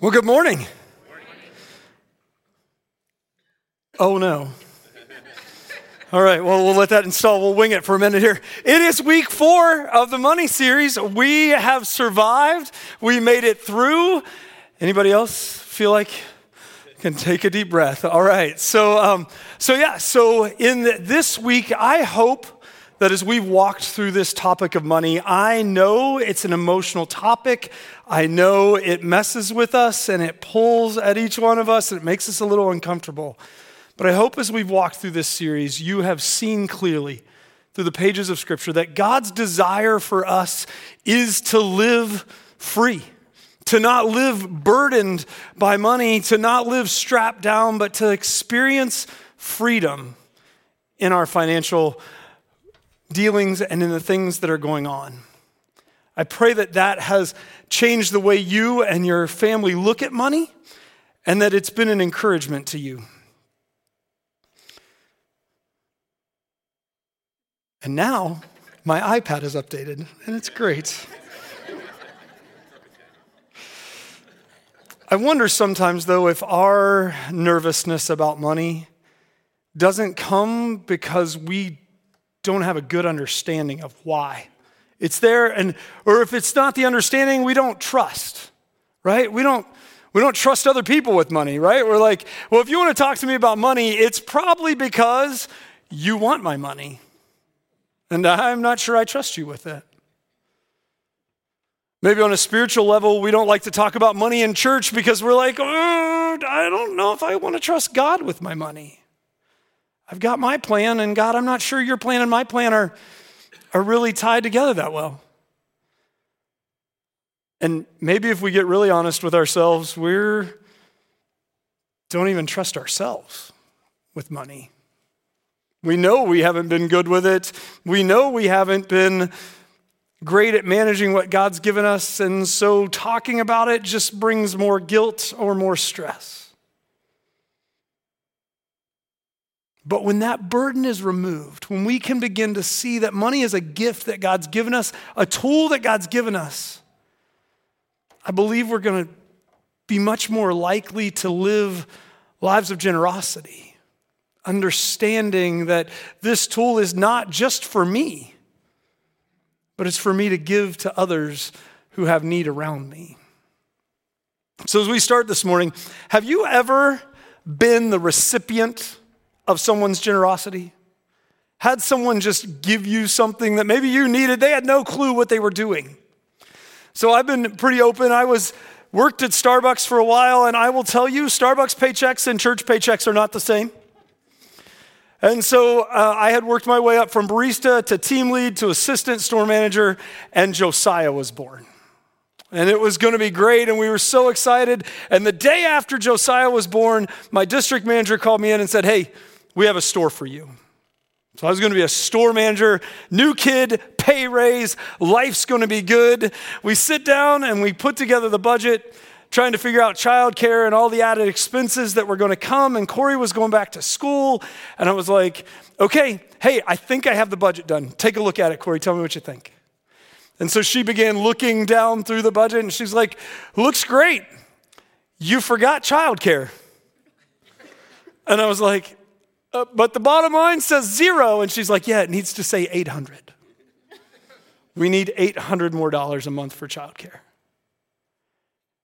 Well, good morning. Oh, no. All right, well, we'll let that install. We'll wing it for a minute here. It is week four of the money series. We have survived, we made it through. Anybody else feel like can take a deep breath? All right, so, um, so yeah, so in this week, I hope that as we've walked through this topic of money, I know it's an emotional topic. I know it messes with us and it pulls at each one of us and it makes us a little uncomfortable. But I hope as we've walked through this series, you have seen clearly through the pages of Scripture that God's desire for us is to live free, to not live burdened by money, to not live strapped down, but to experience freedom in our financial dealings and in the things that are going on. I pray that that has changed the way you and your family look at money and that it's been an encouragement to you. And now my iPad is updated and it's great. I wonder sometimes, though, if our nervousness about money doesn't come because we don't have a good understanding of why. It's there and or if it's not the understanding we don't trust right? We don't we don't trust other people with money right? We're like well if you want to talk to me about money it's probably because you want my money and i'm not sure i trust you with it. Maybe on a spiritual level we don't like to talk about money in church because we're like oh, i don't know if i want to trust god with my money I've got my plan, and God, I'm not sure your plan and my plan are, are really tied together that well. And maybe if we get really honest with ourselves, we don't even trust ourselves with money. We know we haven't been good with it. We know we haven't been great at managing what God's given us. And so talking about it just brings more guilt or more stress. But when that burden is removed, when we can begin to see that money is a gift that God's given us, a tool that God's given us, I believe we're going to be much more likely to live lives of generosity, understanding that this tool is not just for me, but it's for me to give to others who have need around me. So, as we start this morning, have you ever been the recipient? Of someone's generosity? Had someone just give you something that maybe you needed? They had no clue what they were doing. So I've been pretty open. I was worked at Starbucks for a while, and I will tell you, Starbucks paychecks and church paychecks are not the same. And so uh, I had worked my way up from barista to team lead to assistant store manager, and Josiah was born and it was going to be great, and we were so excited. And the day after Josiah was born, my district manager called me in and said, Hey, we have a store for you. So I was going to be a store manager, new kid, pay raise, life's going to be good. We sit down and we put together the budget, trying to figure out childcare and all the added expenses that were going to come. And Corey was going back to school, and I was like, okay, hey, I think I have the budget done. Take a look at it, Corey. Tell me what you think. And so she began looking down through the budget and she's like, looks great. You forgot childcare. And I was like, uh, but the bottom line says zero. And she's like, yeah, it needs to say 800. We need 800 more dollars a month for childcare.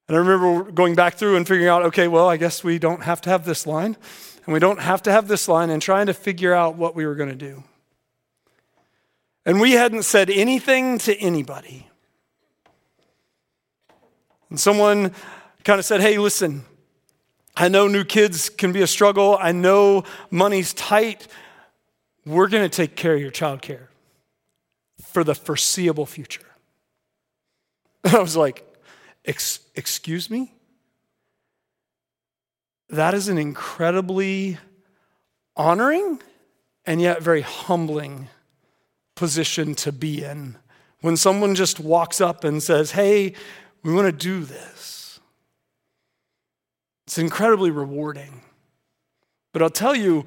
And I remember going back through and figuring out, okay, well, I guess we don't have to have this line, and we don't have to have this line, and trying to figure out what we were going to do. And we hadn't said anything to anybody. And someone kind of said, Hey, listen, I know new kids can be a struggle. I know money's tight. We're going to take care of your child care for the foreseeable future. And I was like, Excuse me? That is an incredibly honoring and yet very humbling position to be in. When someone just walks up and says, Hey, we want to do this, it's incredibly rewarding. But I'll tell you,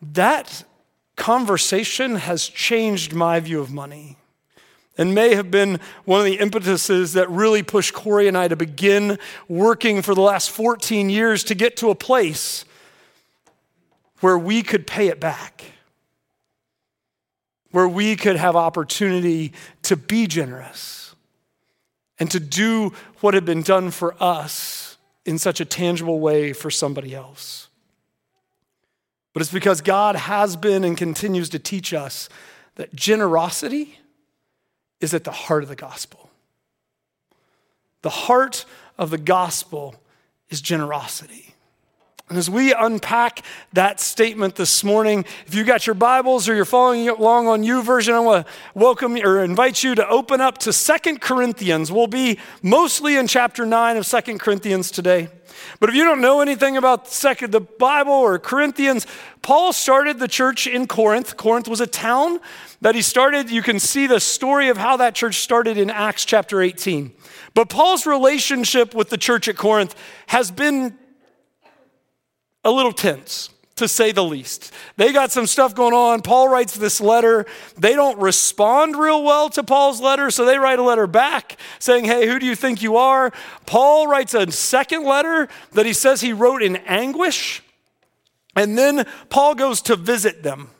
that conversation has changed my view of money. and may have been one of the impetuses that really pushed Corey and I to begin working for the last 14 years to get to a place where we could pay it back, where we could have opportunity to be generous and to do what had been done for us in such a tangible way for somebody else. But it's because God has been and continues to teach us that generosity is at the heart of the gospel. The heart of the gospel is generosity. And as we unpack that statement this morning, if you got your Bibles or you're following along on YouVersion, I want to welcome or invite you to open up to Second Corinthians. We'll be mostly in chapter 9 of Second Corinthians today. But if you don't know anything about the Bible or Corinthians, Paul started the church in Corinth. Corinth was a town that he started. You can see the story of how that church started in Acts chapter 18. But Paul's relationship with the church at Corinth has been a little tense to say the least. They got some stuff going on. Paul writes this letter. They don't respond real well to Paul's letter, so they write a letter back saying, Hey, who do you think you are? Paul writes a second letter that he says he wrote in anguish. And then Paul goes to visit them.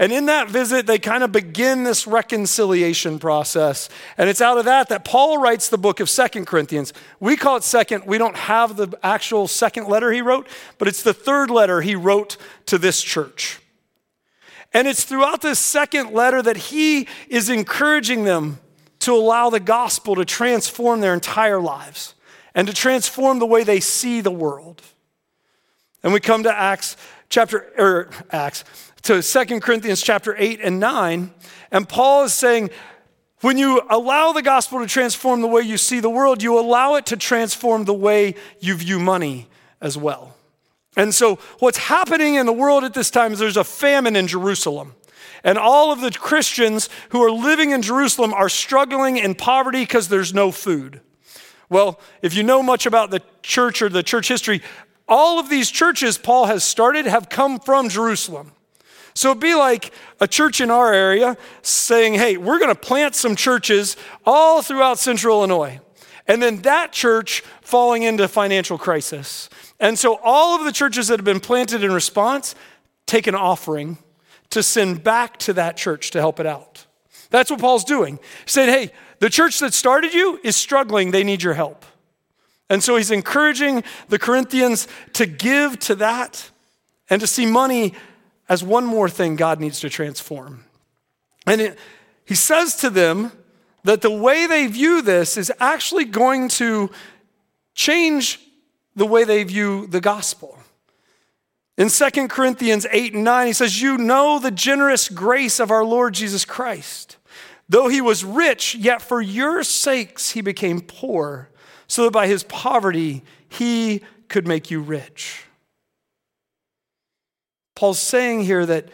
And in that visit, they kind of begin this reconciliation process. And it's out of that that Paul writes the book of Second Corinthians. We call it second. We don't have the actual second letter he wrote, but it's the third letter he wrote to this church. And it's throughout this second letter that he is encouraging them to allow the gospel to transform their entire lives and to transform the way they see the world. And we come to Acts chapter or Acts to Second Corinthians chapter 8 and 9, and Paul is saying, when you allow the gospel to transform the way you see the world, you allow it to transform the way you view money as well. And so, what's happening in the world at this time is there's a famine in Jerusalem. And all of the Christians who are living in Jerusalem are struggling in poverty because there's no food. Well, if you know much about the church or the church history, all of these churches Paul has started have come from Jerusalem. So it'd be like a church in our area saying, hey, we're going to plant some churches all throughout central Illinois. And then that church falling into financial crisis. And so all of the churches that have been planted in response take an offering to send back to that church to help it out. That's what Paul's doing. He's saying, hey, the church that started you is struggling, they need your help. And so he's encouraging the Corinthians to give to that and to see money as one more thing God needs to transform. And it, he says to them that the way they view this is actually going to change the way they view the gospel. In 2 Corinthians 8 and 9, he says, You know the generous grace of our Lord Jesus Christ. Though he was rich, yet for your sakes he became poor, so that by his poverty he could make you rich. Paul's saying here that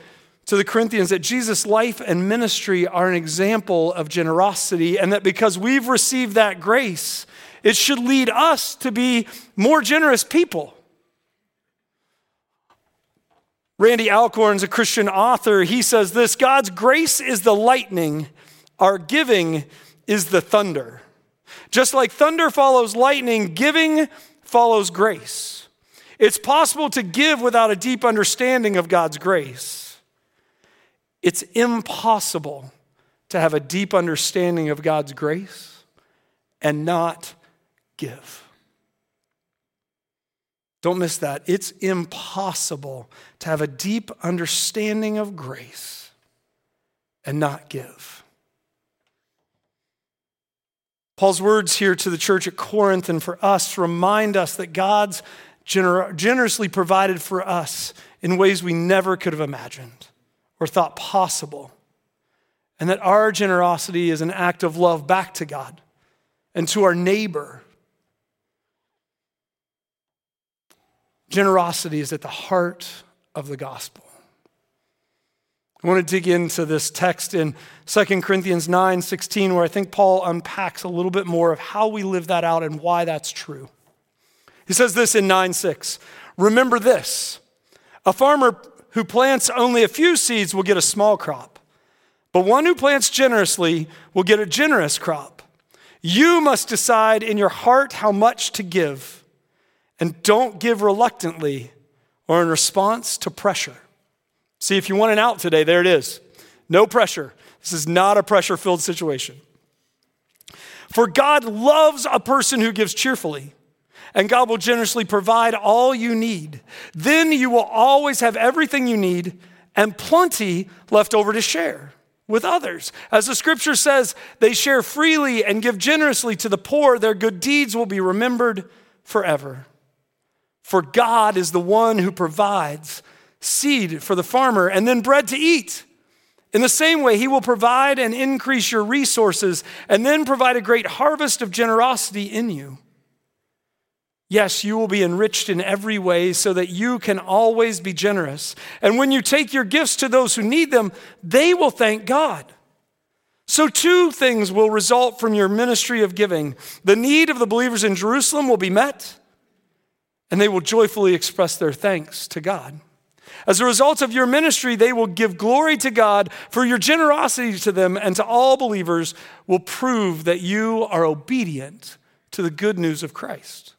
to the Corinthians that Jesus' life and ministry are an example of generosity, and that because we've received that grace, it should lead us to be more generous people. Randy Alcorn's a Christian author. He says this God's grace is the lightning, our giving is the thunder. Just like thunder follows lightning, giving follows grace. It's possible to give without a deep understanding of God's grace. It's impossible to have a deep understanding of God's grace and not give. Don't miss that. It's impossible to have a deep understanding of grace and not give. Paul's words here to the church at Corinth and for us remind us that God's gener- generously provided for us in ways we never could have imagined or thought possible. And that our generosity is an act of love back to God and to our neighbor. Generosity is at the heart of the gospel. I want to dig into this text in 2 Corinthians 9 16, where I think Paul unpacks a little bit more of how we live that out and why that's true. He says this in 9 6. Remember this a farmer who plants only a few seeds will get a small crop, But one who plants generously will get a generous crop. You must decide in your heart how much to give, and don't give reluctantly or in response to pressure. See, if you want an out today, there it is. No pressure. This is not a pressure filled situation. For God loves a person who gives cheerfully, and God will generously provide all you need. Then you will always have everything you need and plenty left over to share with others. As the scripture says, they share freely and give generously to the poor. Their good deeds will be remembered forever. For God is the one who provides seed for the farmer and then bread to eat. In the same way, he will provide and increase your resources and then provide a great harvest of generosity in you. Yes, you will be enriched in every way so that you can always be generous. And when you take your gifts to those who need them, they will thank God. So, two things will result from your ministry of giving the need of the believers in Jerusalem will be met, and they will joyfully express their thanks to God. As a result of your ministry, they will give glory to God for your generosity to them and to all believers will prove that you are obedient to the good news of Christ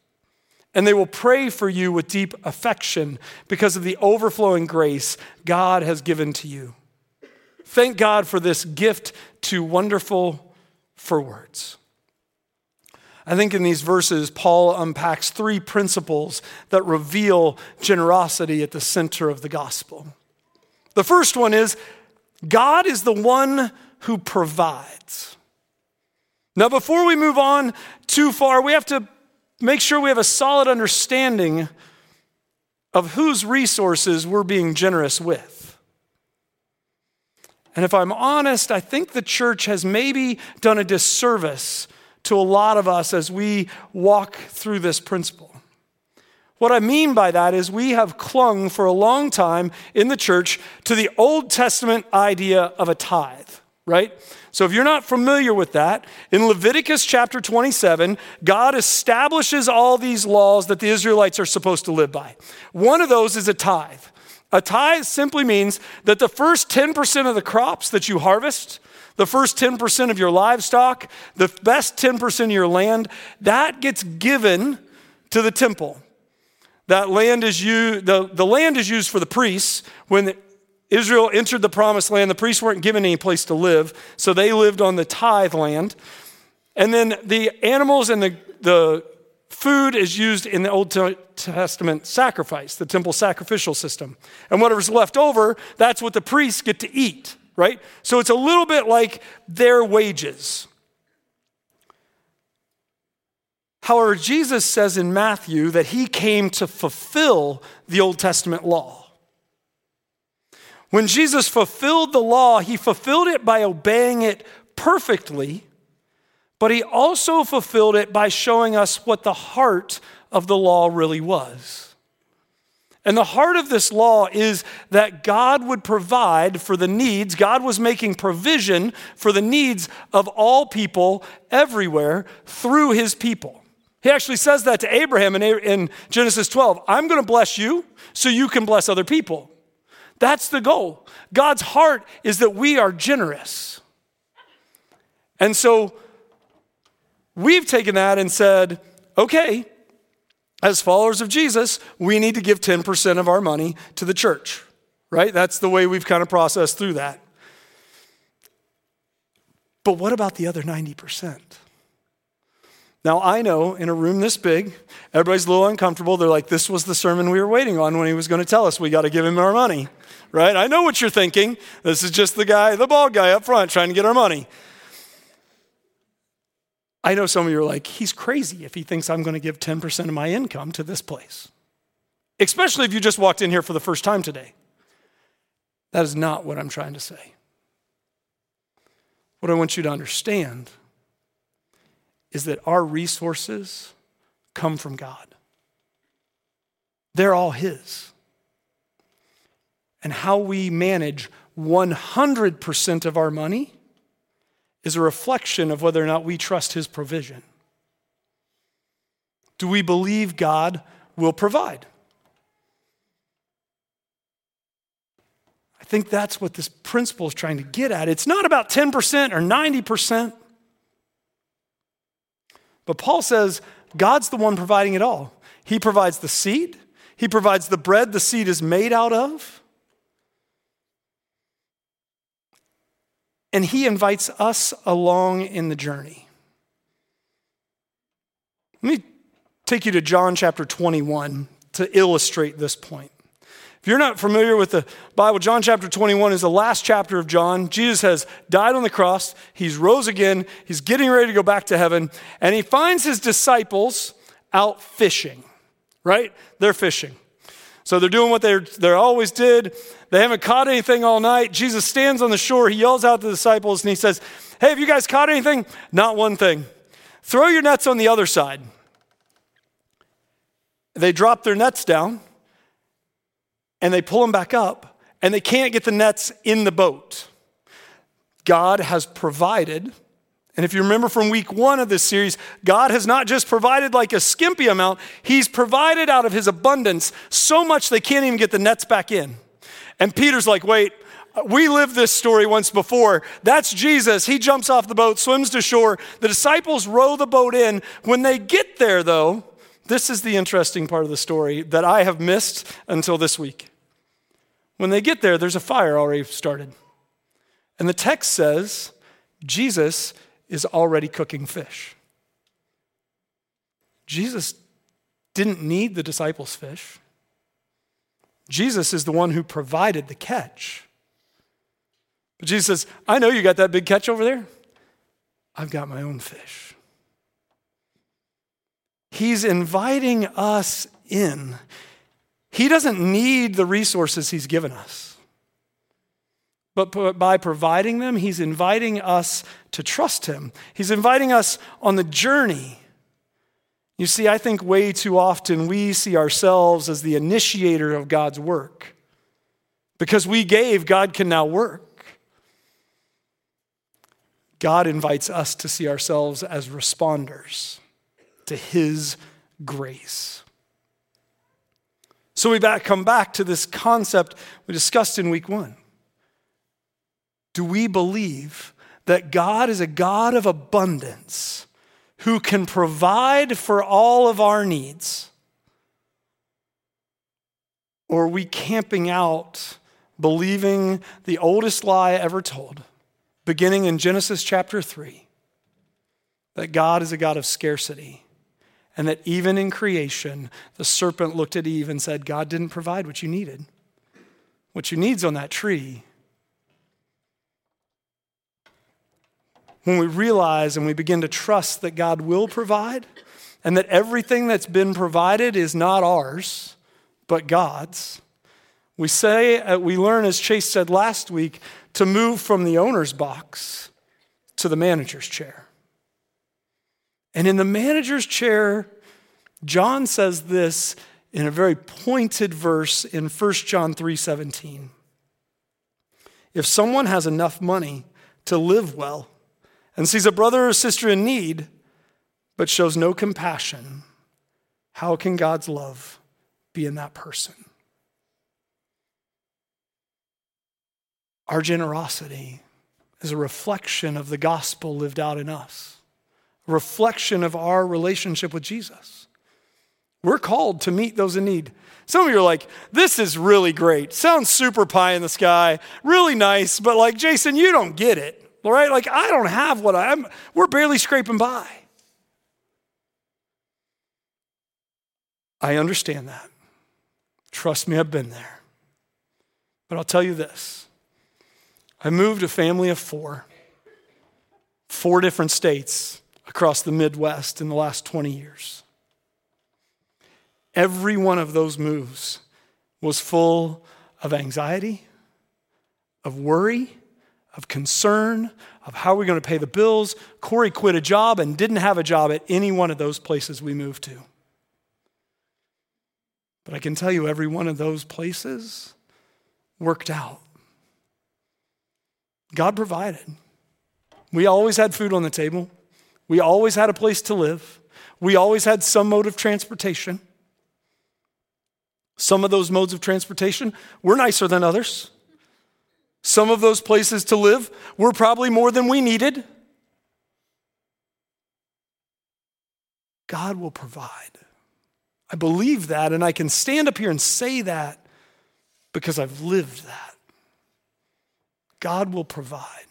and they will pray for you with deep affection because of the overflowing grace God has given to you. Thank God for this gift too wonderful for words. I think in these verses, Paul unpacks three principles that reveal generosity at the center of the gospel. The first one is God is the one who provides. Now, before we move on too far, we have to make sure we have a solid understanding of whose resources we're being generous with. And if I'm honest, I think the church has maybe done a disservice to a lot of us as we walk through this principle. What I mean by that is we have clung for a long time in the church to the Old Testament idea of a tithe, right? So, if you're not familiar with that, in Leviticus chapter 27, God establishes all these laws that the Israelites are supposed to live by. One of those is a tithe. A tithe simply means that the first 10% of the crops that you harvest, the first 10% of your livestock, the best 10% of your land, that gets given to the temple. That land is used, the, the land is used for the priests when Israel entered the promised land. The priests weren't given any place to live, so they lived on the tithe land. And then the animals and the, the food is used in the Old Testament sacrifice, the temple sacrificial system. And whatever's left over, that's what the priests get to eat, right? So it's a little bit like their wages. However, Jesus says in Matthew that he came to fulfill the Old Testament law. When Jesus fulfilled the law, he fulfilled it by obeying it perfectly, but he also fulfilled it by showing us what the heart of the law really was. And the heart of this law is that God would provide for the needs, God was making provision for the needs of all people everywhere through his people. He actually says that to Abraham in, Genesis 12 I'm going to bless you so you can bless other people. That's the goal. God's heart is that we are generous. And so we've taken that and said, okay, as followers of Jesus, we need to give 10% of our money to the church, right? That's the way we've kind of processed through that. But what about the other 90%? Now, I know in a room this big, everybody's a little uncomfortable. They're like, this was the sermon we were waiting on when he was going to tell us we got to give him our money right? I know what you're thinking. This is just the guy, the bald guy up front trying to get our money. I know some of you are like, he's crazy if he thinks I'm going to give 10% of my income to this place, especially if you just walked in here for the first time today. That is not what I'm trying to say. What I want you to understand is that our resources come from God, they're all His and how we manage 100% of our money is a reflection of whether or not we trust His provision. Do we believe God will provide? I think that's what this principle is trying to get at. It's not about 10% or 90%. But Paul says God's the one providing it all. He provides the seed, He provides the bread the seed is made out of. And He invites us along in the journey. Let me take you to John chapter 21 to illustrate this point. If you're not familiar with the Bible, John chapter 21 is the last chapter of John. Jesus has died on the cross, he's rose again, he's getting ready to go back to heaven, and he finds his disciples out fishing, right? They're fishing. So they're doing what they they always did. They haven't caught anything all night. Jesus stands on the shore. He yells out to the disciples and he says, Hey, have you guys caught anything? Not one thing. Throw your nets on the other side. They drop their nets down and they pull them back up and they can't get the nets in the boat. God has provided. And if you remember from week one of this series, God has not just provided like a skimpy amount, He's provided out of His abundance so much they can't even get the nets back in. And Peter's like, wait, we lived this story once before. That's Jesus. He jumps off the boat, swims to shore. The disciples row the boat in. When they get there, though, this is the interesting part of the story that I have missed until this week. When they get there, there's a fire already started. And the text says Jesus is already cooking fish. Jesus didn't need the disciples' fish. Jesus is the one who provided the catch. But Jesus says, I know you got that big catch over there. I've got my own fish. He's inviting us in. He doesn't need the resources He's given us. But by providing them, He's inviting us to trust Him. He's inviting us on the journey. You see, I think way too often we see ourselves as the initiator of God's work. Because we gave, God can now work. God invites us to see ourselves as responders to His grace. So we back, come back to this concept we discussed in week one. Do we believe that God is a God of abundance who can provide for all of our needs? Or are we camping out believing the oldest lie ever told, beginning in Genesis chapter 3, that God is a God of scarcity? And that even in creation, the serpent looked at Eve and said, God didn't provide what you needed. What you need's on that tree. When we realize and we begin to trust that God will provide, and that everything that's been provided is not ours, but God's, we say, uh, we learn, as Chase said last week, to move from the owner's box to the manager's chair. And in the manager's chair, John says this in a very pointed verse in 1 John 3:17. If someone has enough money to live well and sees a brother or sister in need but shows no compassion, how can God's love be in that person? Our generosity is a reflection of the gospel lived out in us a reflection of our relationship with Jesus. We're called to meet those in need. Some of you are like, this is really great. Sounds super pie in the sky, really nice, but like, Jason, you don't get it, right? Like, I don't have what I'm, we're barely scraping by. I understand that. Trust me, I've been there. But I'll tell you this I moved a family of four, four different states across the Midwest in the last 20 years. Every one of those moves was full of anxiety, of worry, of concern, of how we're going to pay the bills. Corey quit a job and didn't have a job at any one of those places we moved to. But I can tell you, every one of those places worked out. God provided. We always had food on the table. We always had a place to live. We always had some mode of transportation. Some of those modes of transportation were nicer than others. Some of those places to live were probably more than we needed. God will provide. I believe that, and I can stand up here and say that because I've lived that. God will provide.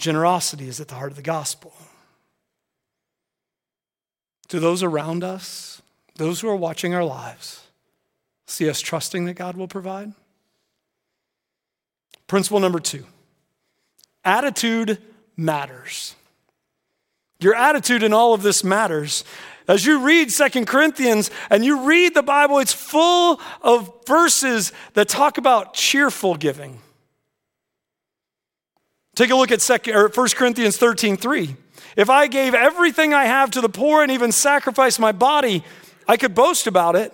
Generosity is at the heart of the gospel. To those around us, those who are watching our lives, see us trusting that God will provide? Principle number two attitude matters. Your attitude in all of this matters. As you read Second Corinthians and you read the Bible, it's full of verses that talk about cheerful giving. Take a look at 2, 1 Corinthians 13 3. If I gave everything I have to the poor and even sacrificed my body, I could boast about it.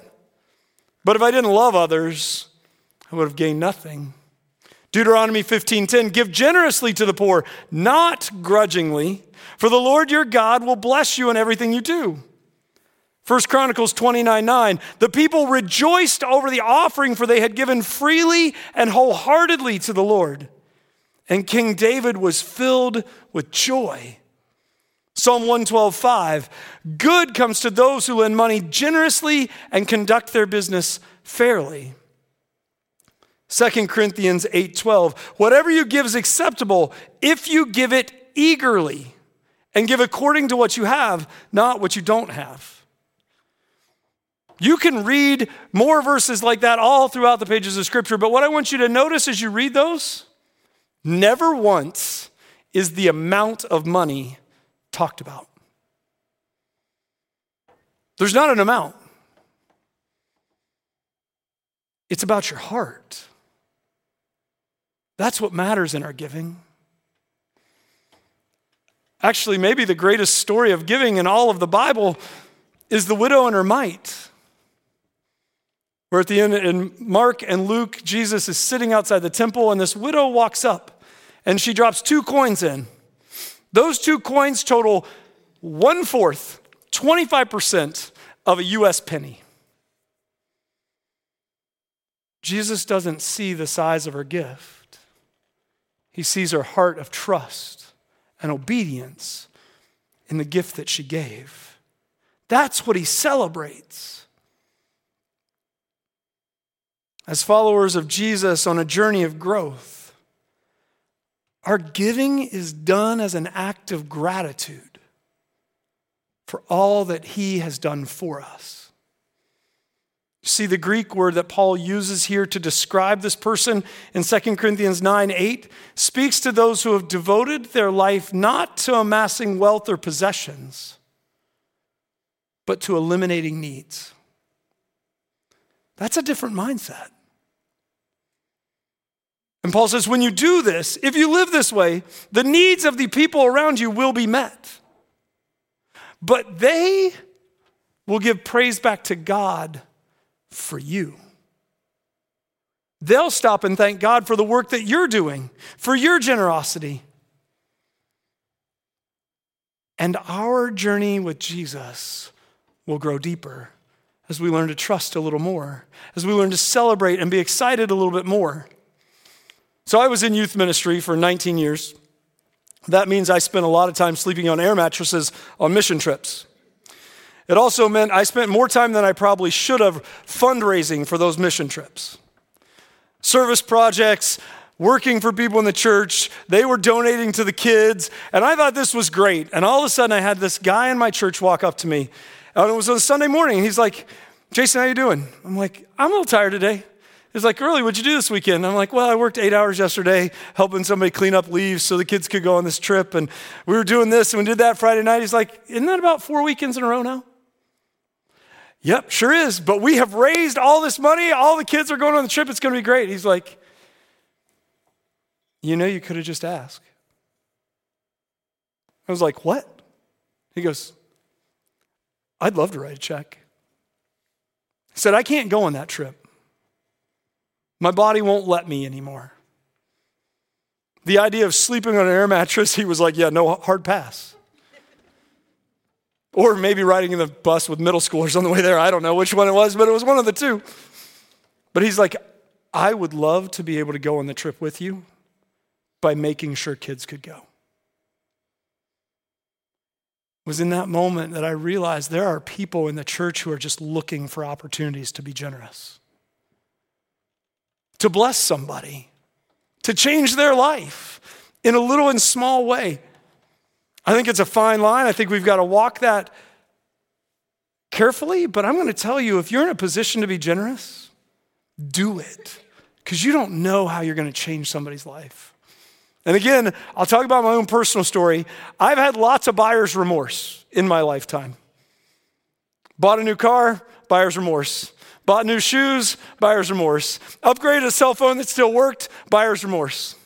But if I didn't love others, I would have gained nothing. Deuteronomy 15:10 Give generously to the poor, not grudgingly, for the Lord your God will bless you in everything you do. 1 Chronicles 29 9, the people rejoiced over the offering, for they had given freely and wholeheartedly to the Lord. And King David was filled with joy. Psalm 112 5, good comes to those who lend money generously and conduct their business fairly. 2 Corinthians 8:12 Whatever you give is acceptable if you give it eagerly and give according to what you have, not what you don't have. You can read more verses like that all throughout the pages of scripture, but what I want you to notice as you read those, never once is the amount of money talked about. There's not an amount. It's about your heart. That's what matters in our giving. Actually, maybe the greatest story of giving in all of the Bible is the widow and her mite. Where at the end, in Mark and Luke, Jesus is sitting outside the temple, and this widow walks up and she drops two coins in. Those two coins total one fourth, 25% of a US penny. Jesus doesn't see the size of her gift. He sees her heart of trust and obedience in the gift that she gave. That's what he celebrates. As followers of Jesus on a journey of growth, our giving is done as an act of gratitude for all that he has done for us. See, the Greek word that Paul uses here to describe this person in 2 Corinthians 9 8 speaks to those who have devoted their life not to amassing wealth or possessions, but to eliminating needs. That's a different mindset. And Paul says, when you do this, if you live this way, the needs of the people around you will be met. But they will give praise back to God for you. They'll stop and thank God for the work that you're doing, for your generosity. And our journey with Jesus will grow deeper as we learn to trust a little more, as we learn to celebrate and be excited a little bit more. So, I was in youth ministry for 19 years. That means I spent a lot of time sleeping on air mattresses on mission trips. It also meant I spent more time than I probably should have fundraising for those mission trips. Service projects, working for people in the church, they were donating to the kids, and I thought this was great. And all of a sudden I had this guy in my church walk up to me. And it was on a Sunday morning, he's like, Jason, how you doing? I'm like, I'm a little tired today. He's like, Early, what'd you do this weekend? I'm like, Well, I worked eight hours yesterday helping somebody clean up leaves so the kids could go on this trip. And we were doing this and we did that Friday night. He's like, Isn't that about four weekends in a row now? Yep, sure is. But we have raised all this money. All the kids are going on the trip. It's going to be great. He's like, You know, you could have just asked. I was like, What? He goes, I'd love to write a check. He said, I can't go on that trip. My body won't let me anymore. The idea of sleeping on an air mattress, he was like, Yeah, no hard pass. Or maybe riding in the bus with middle schoolers on the way there. I don't know which one it was, but it was one of the two. But he's like, I would love to be able to go on the trip with you by making sure kids could go. It was in that moment that I realized there are people in the church who are just looking for opportunities to be generous, to bless somebody, to change their life in a little and small way. I think it's a fine line. I think we've got to walk that carefully, but I'm going to tell you if you're in a position to be generous, do it because you don't know how you're going to change somebody's life. And again, I'll talk about my own personal story. I've had lots of buyer's remorse in my lifetime. Bought a new car, buyer's remorse. Bought new shoes, buyer's remorse. Upgraded a cell phone that still worked, buyer's remorse.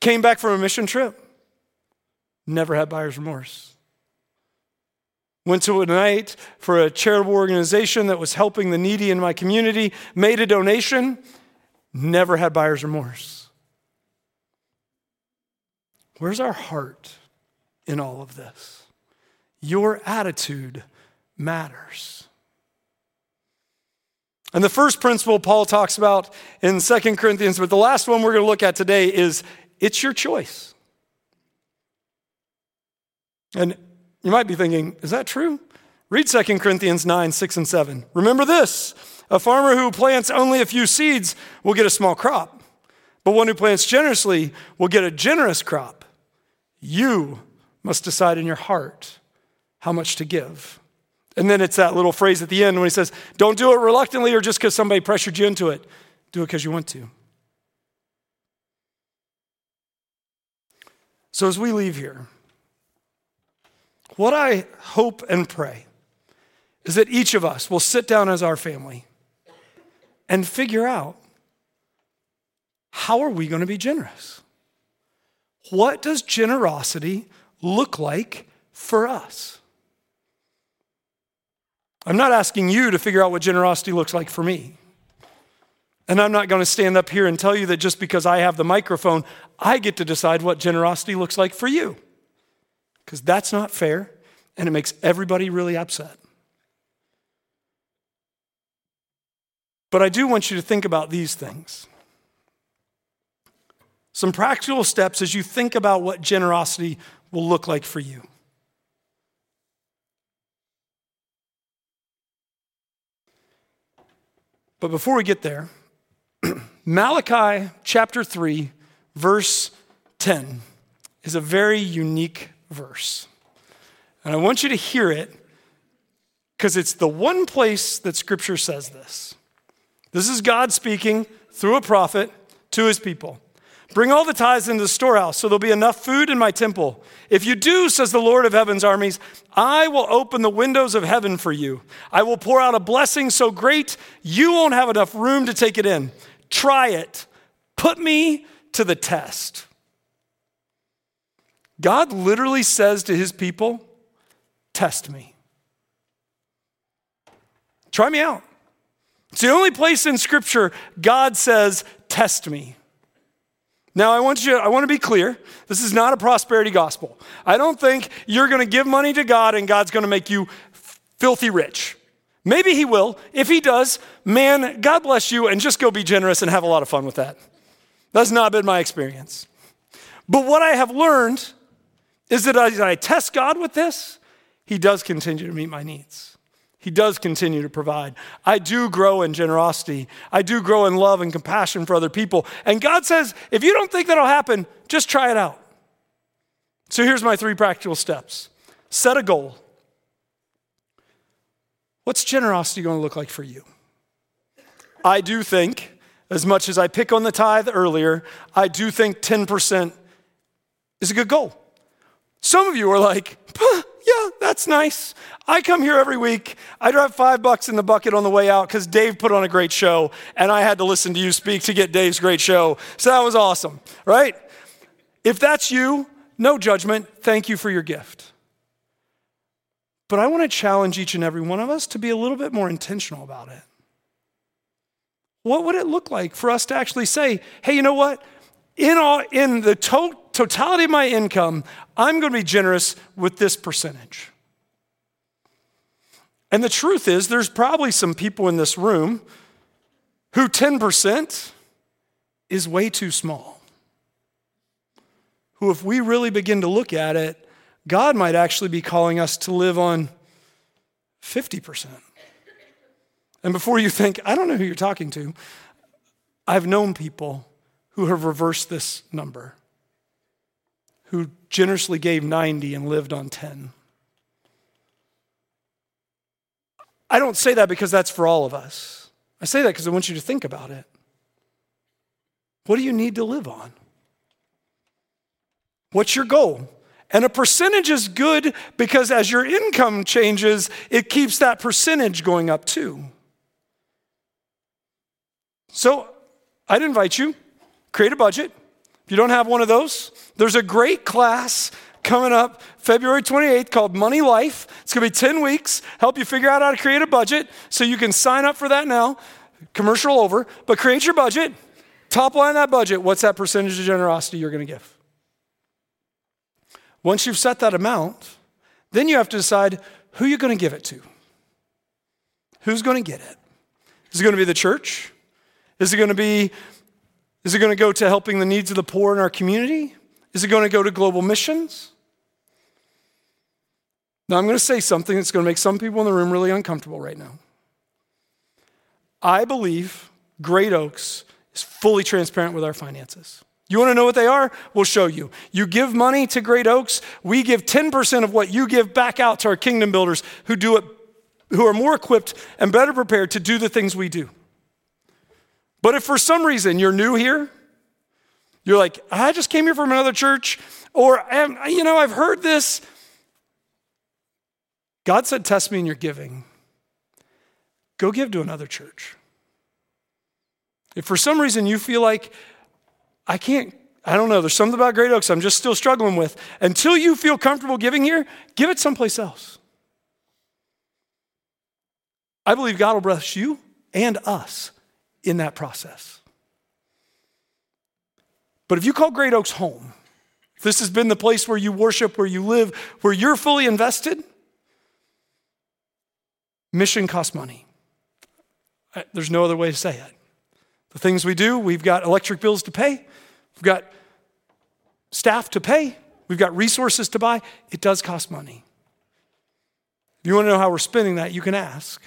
Came back from a mission trip, never had buyer's remorse. Went to a night for a charitable organization that was helping the needy in my community, made a donation, never had buyer's remorse. Where's our heart in all of this? Your attitude matters. And the first principle Paul talks about in Second Corinthians, but the last one we're going to look at today is it's your choice. And you might be thinking, is that true? Read Second Corinthians 9, 6, and 7. Remember this a farmer who plants only a few seeds will get a small crop, but one who plants generously will get a generous crop. You must decide in your heart how much to give. And then it's that little phrase at the end when he says, Don't do it reluctantly or just because somebody pressured you into it. Do it because you want to. So as we leave here, what I hope and pray is that each of us will sit down as our family and figure out how are we going to be generous? What does generosity look like for us? I'm not asking you to figure out what generosity looks like for me. And I'm not going to stand up here and tell you that just because I have the microphone, I get to decide what generosity looks like for you. Because that's not fair and it makes everybody really upset. But I do want you to think about these things. Some practical steps as you think about what generosity will look like for you. But before we get there, Malachi chapter 3, verse 10 is a very unique verse. And I want you to hear it because it's the one place that scripture says this. This is God speaking through a prophet to his people. Bring all the tithes into the storehouse, so there'll be enough food in my temple. If you do, says the Lord of heaven's armies, I will open the windows of heaven for you. I will pour out a blessing so great you won't have enough room to take it in. Try it. Put me to the test. God literally says to his people, Test me. Try me out. It's the only place in Scripture God says, Test me. Now, I want you, I want to be clear. This is not a prosperity gospel. I don't think you're going to give money to God and God's going to make you filthy rich. Maybe He will. If He does, man, God bless you and just go be generous and have a lot of fun with that. That's not been my experience. But what I have learned is that as I test God with this, He does continue to meet my needs. He does continue to provide. I do grow in generosity. I do grow in love and compassion for other people. And God says, if you don't think that'll happen, just try it out. So here's my three practical steps set a goal. What's generosity going to look like for you? I do think, as much as I pick on the tithe earlier, I do think 10% is a good goal. Some of you are like, yeah, that's nice. I come here every week. I drop five bucks in the bucket on the way out because Dave put on a great show, and I had to listen to you speak to get Dave's great show. So that was awesome, right? If that's you, no judgment. Thank you for your gift. But I want to challenge each and every one of us to be a little bit more intentional about it. What would it look like for us to actually say, hey, you know what? In, all, in the to- totality of my income, I'm going to be generous with this percentage. And the truth is, there's probably some people in this room who 10% is way too small. Who, if we really begin to look at it, God might actually be calling us to live on 50%. And before you think, I don't know who you're talking to, I've known people who have reversed this number, who generously gave 90 and lived on 10. I don't say that because that's for all of us. I say that because I want you to think about it. What do you need to live on? What's your goal? And a percentage is good because as your income changes, it keeps that percentage going up too. So I'd invite you, create a budget. If you don't have one of those, there's a great class coming up February 28th called Money Life. It's going to be 10 weeks, help you figure out how to create a budget. So you can sign up for that now. Commercial over, but create your budget. Top line that budget, what's that percentage of generosity you're going to give? Once you've set that amount, then you have to decide who you're going to give it to. Who's going to get it? Is it going to be the church? Is it going to be is it going to go to helping the needs of the poor in our community? Is it going to go to global missions? Now, I'm going to say something that's going to make some people in the room really uncomfortable right now. I believe Great Oaks is fully transparent with our finances. You want to know what they are? We'll show you. You give money to Great Oaks, we give 10% of what you give back out to our kingdom builders who do it who are more equipped and better prepared to do the things we do. But if for some reason you're new here, you're like, I just came here from another church, or, you know, I've heard this. God said, Test me in your giving. Go give to another church. If for some reason you feel like, I can't, I don't know, there's something about Great Oaks I'm just still struggling with, until you feel comfortable giving here, give it someplace else. I believe God will bless you and us in that process. But if you call Great Oaks home, if this has been the place where you worship, where you live, where you're fully invested, mission costs money. There's no other way to say it. The things we do, we've got electric bills to pay, we've got staff to pay, we've got resources to buy. It does cost money. If you want to know how we're spending that, you can ask.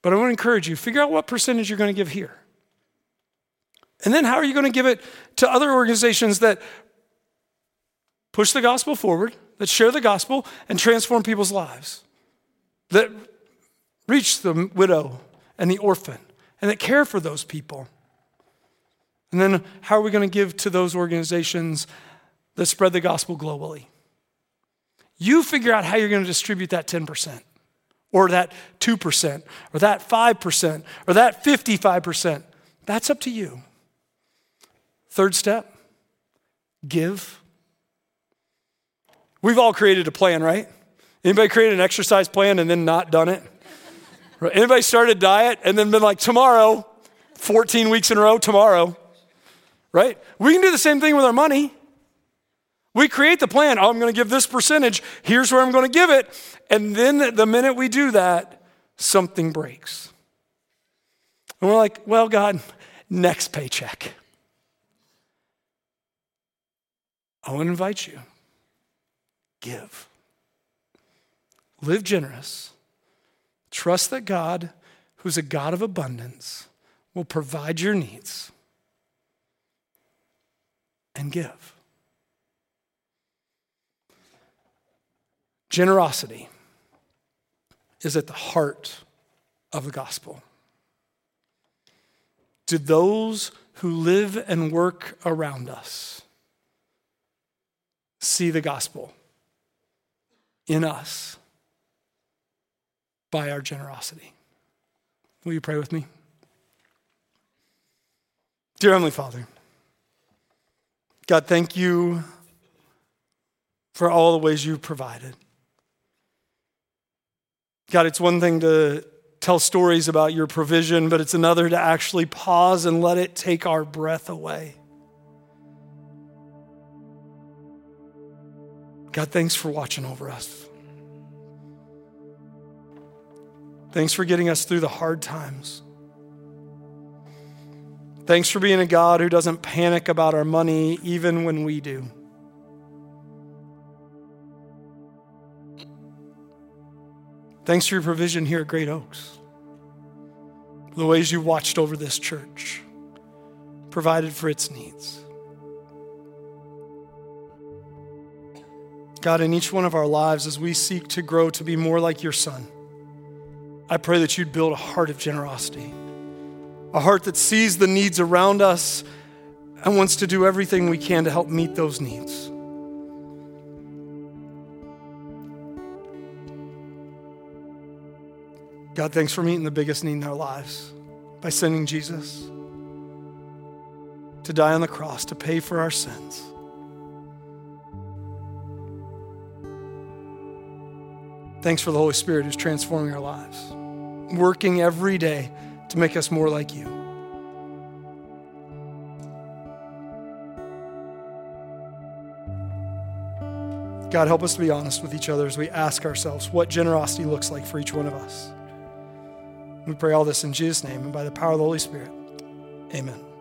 But I want to encourage you figure out what percentage you're going to give here. And then how are you going to give it to other organizations that push the gospel forward, that share the gospel and transform people's lives, that reach the widow and the orphan, and that care for those people? And then how are we going to give to those organizations that spread the gospel globally? You figure out how you're going to distribute that 10%, or that 2%, or that 5%, or that 55%. That's up to you. Third step give. We've all created a plan, right? Anybody created an exercise plan and then not done it? Anybody started a diet and then been like, tomorrow, 14 weeks in a row, tomorrow, right? We can do the same thing with our money. We create the plan. Oh, I'm going to give this percentage. Here's where I'm going to give it. And then the minute we do that, something breaks. And we're like, well, God, next paycheck. I want to invite you give. Live generous. Trust that God, who's a God of abundance, will provide your needs and give. Generosity is at the heart of the gospel. To those who live and work around us, see the gospel in us by our generosity. Will you pray with me? Dear Heavenly Father, God, thank you for all the ways you've provided. God, it's one thing to tell stories about your provision, but it's another to actually pause and let it take our breath away. God, thanks for watching over us. Thanks for getting us through the hard times. Thanks for being a God who doesn't panic about our money even when we do. Thanks for your provision here at Great Oaks. The ways you watched over this church, provided for its needs. God, in each one of our lives, as we seek to grow to be more like your Son, I pray that you'd build a heart of generosity, a heart that sees the needs around us and wants to do everything we can to help meet those needs. God, thanks for meeting the biggest need in our lives by sending Jesus to die on the cross to pay for our sins. Thanks for the Holy Spirit who's transforming our lives, working every day to make us more like you. God, help us to be honest with each other as we ask ourselves what generosity looks like for each one of us. We pray all this in Jesus' name and by the power of the Holy Spirit. Amen.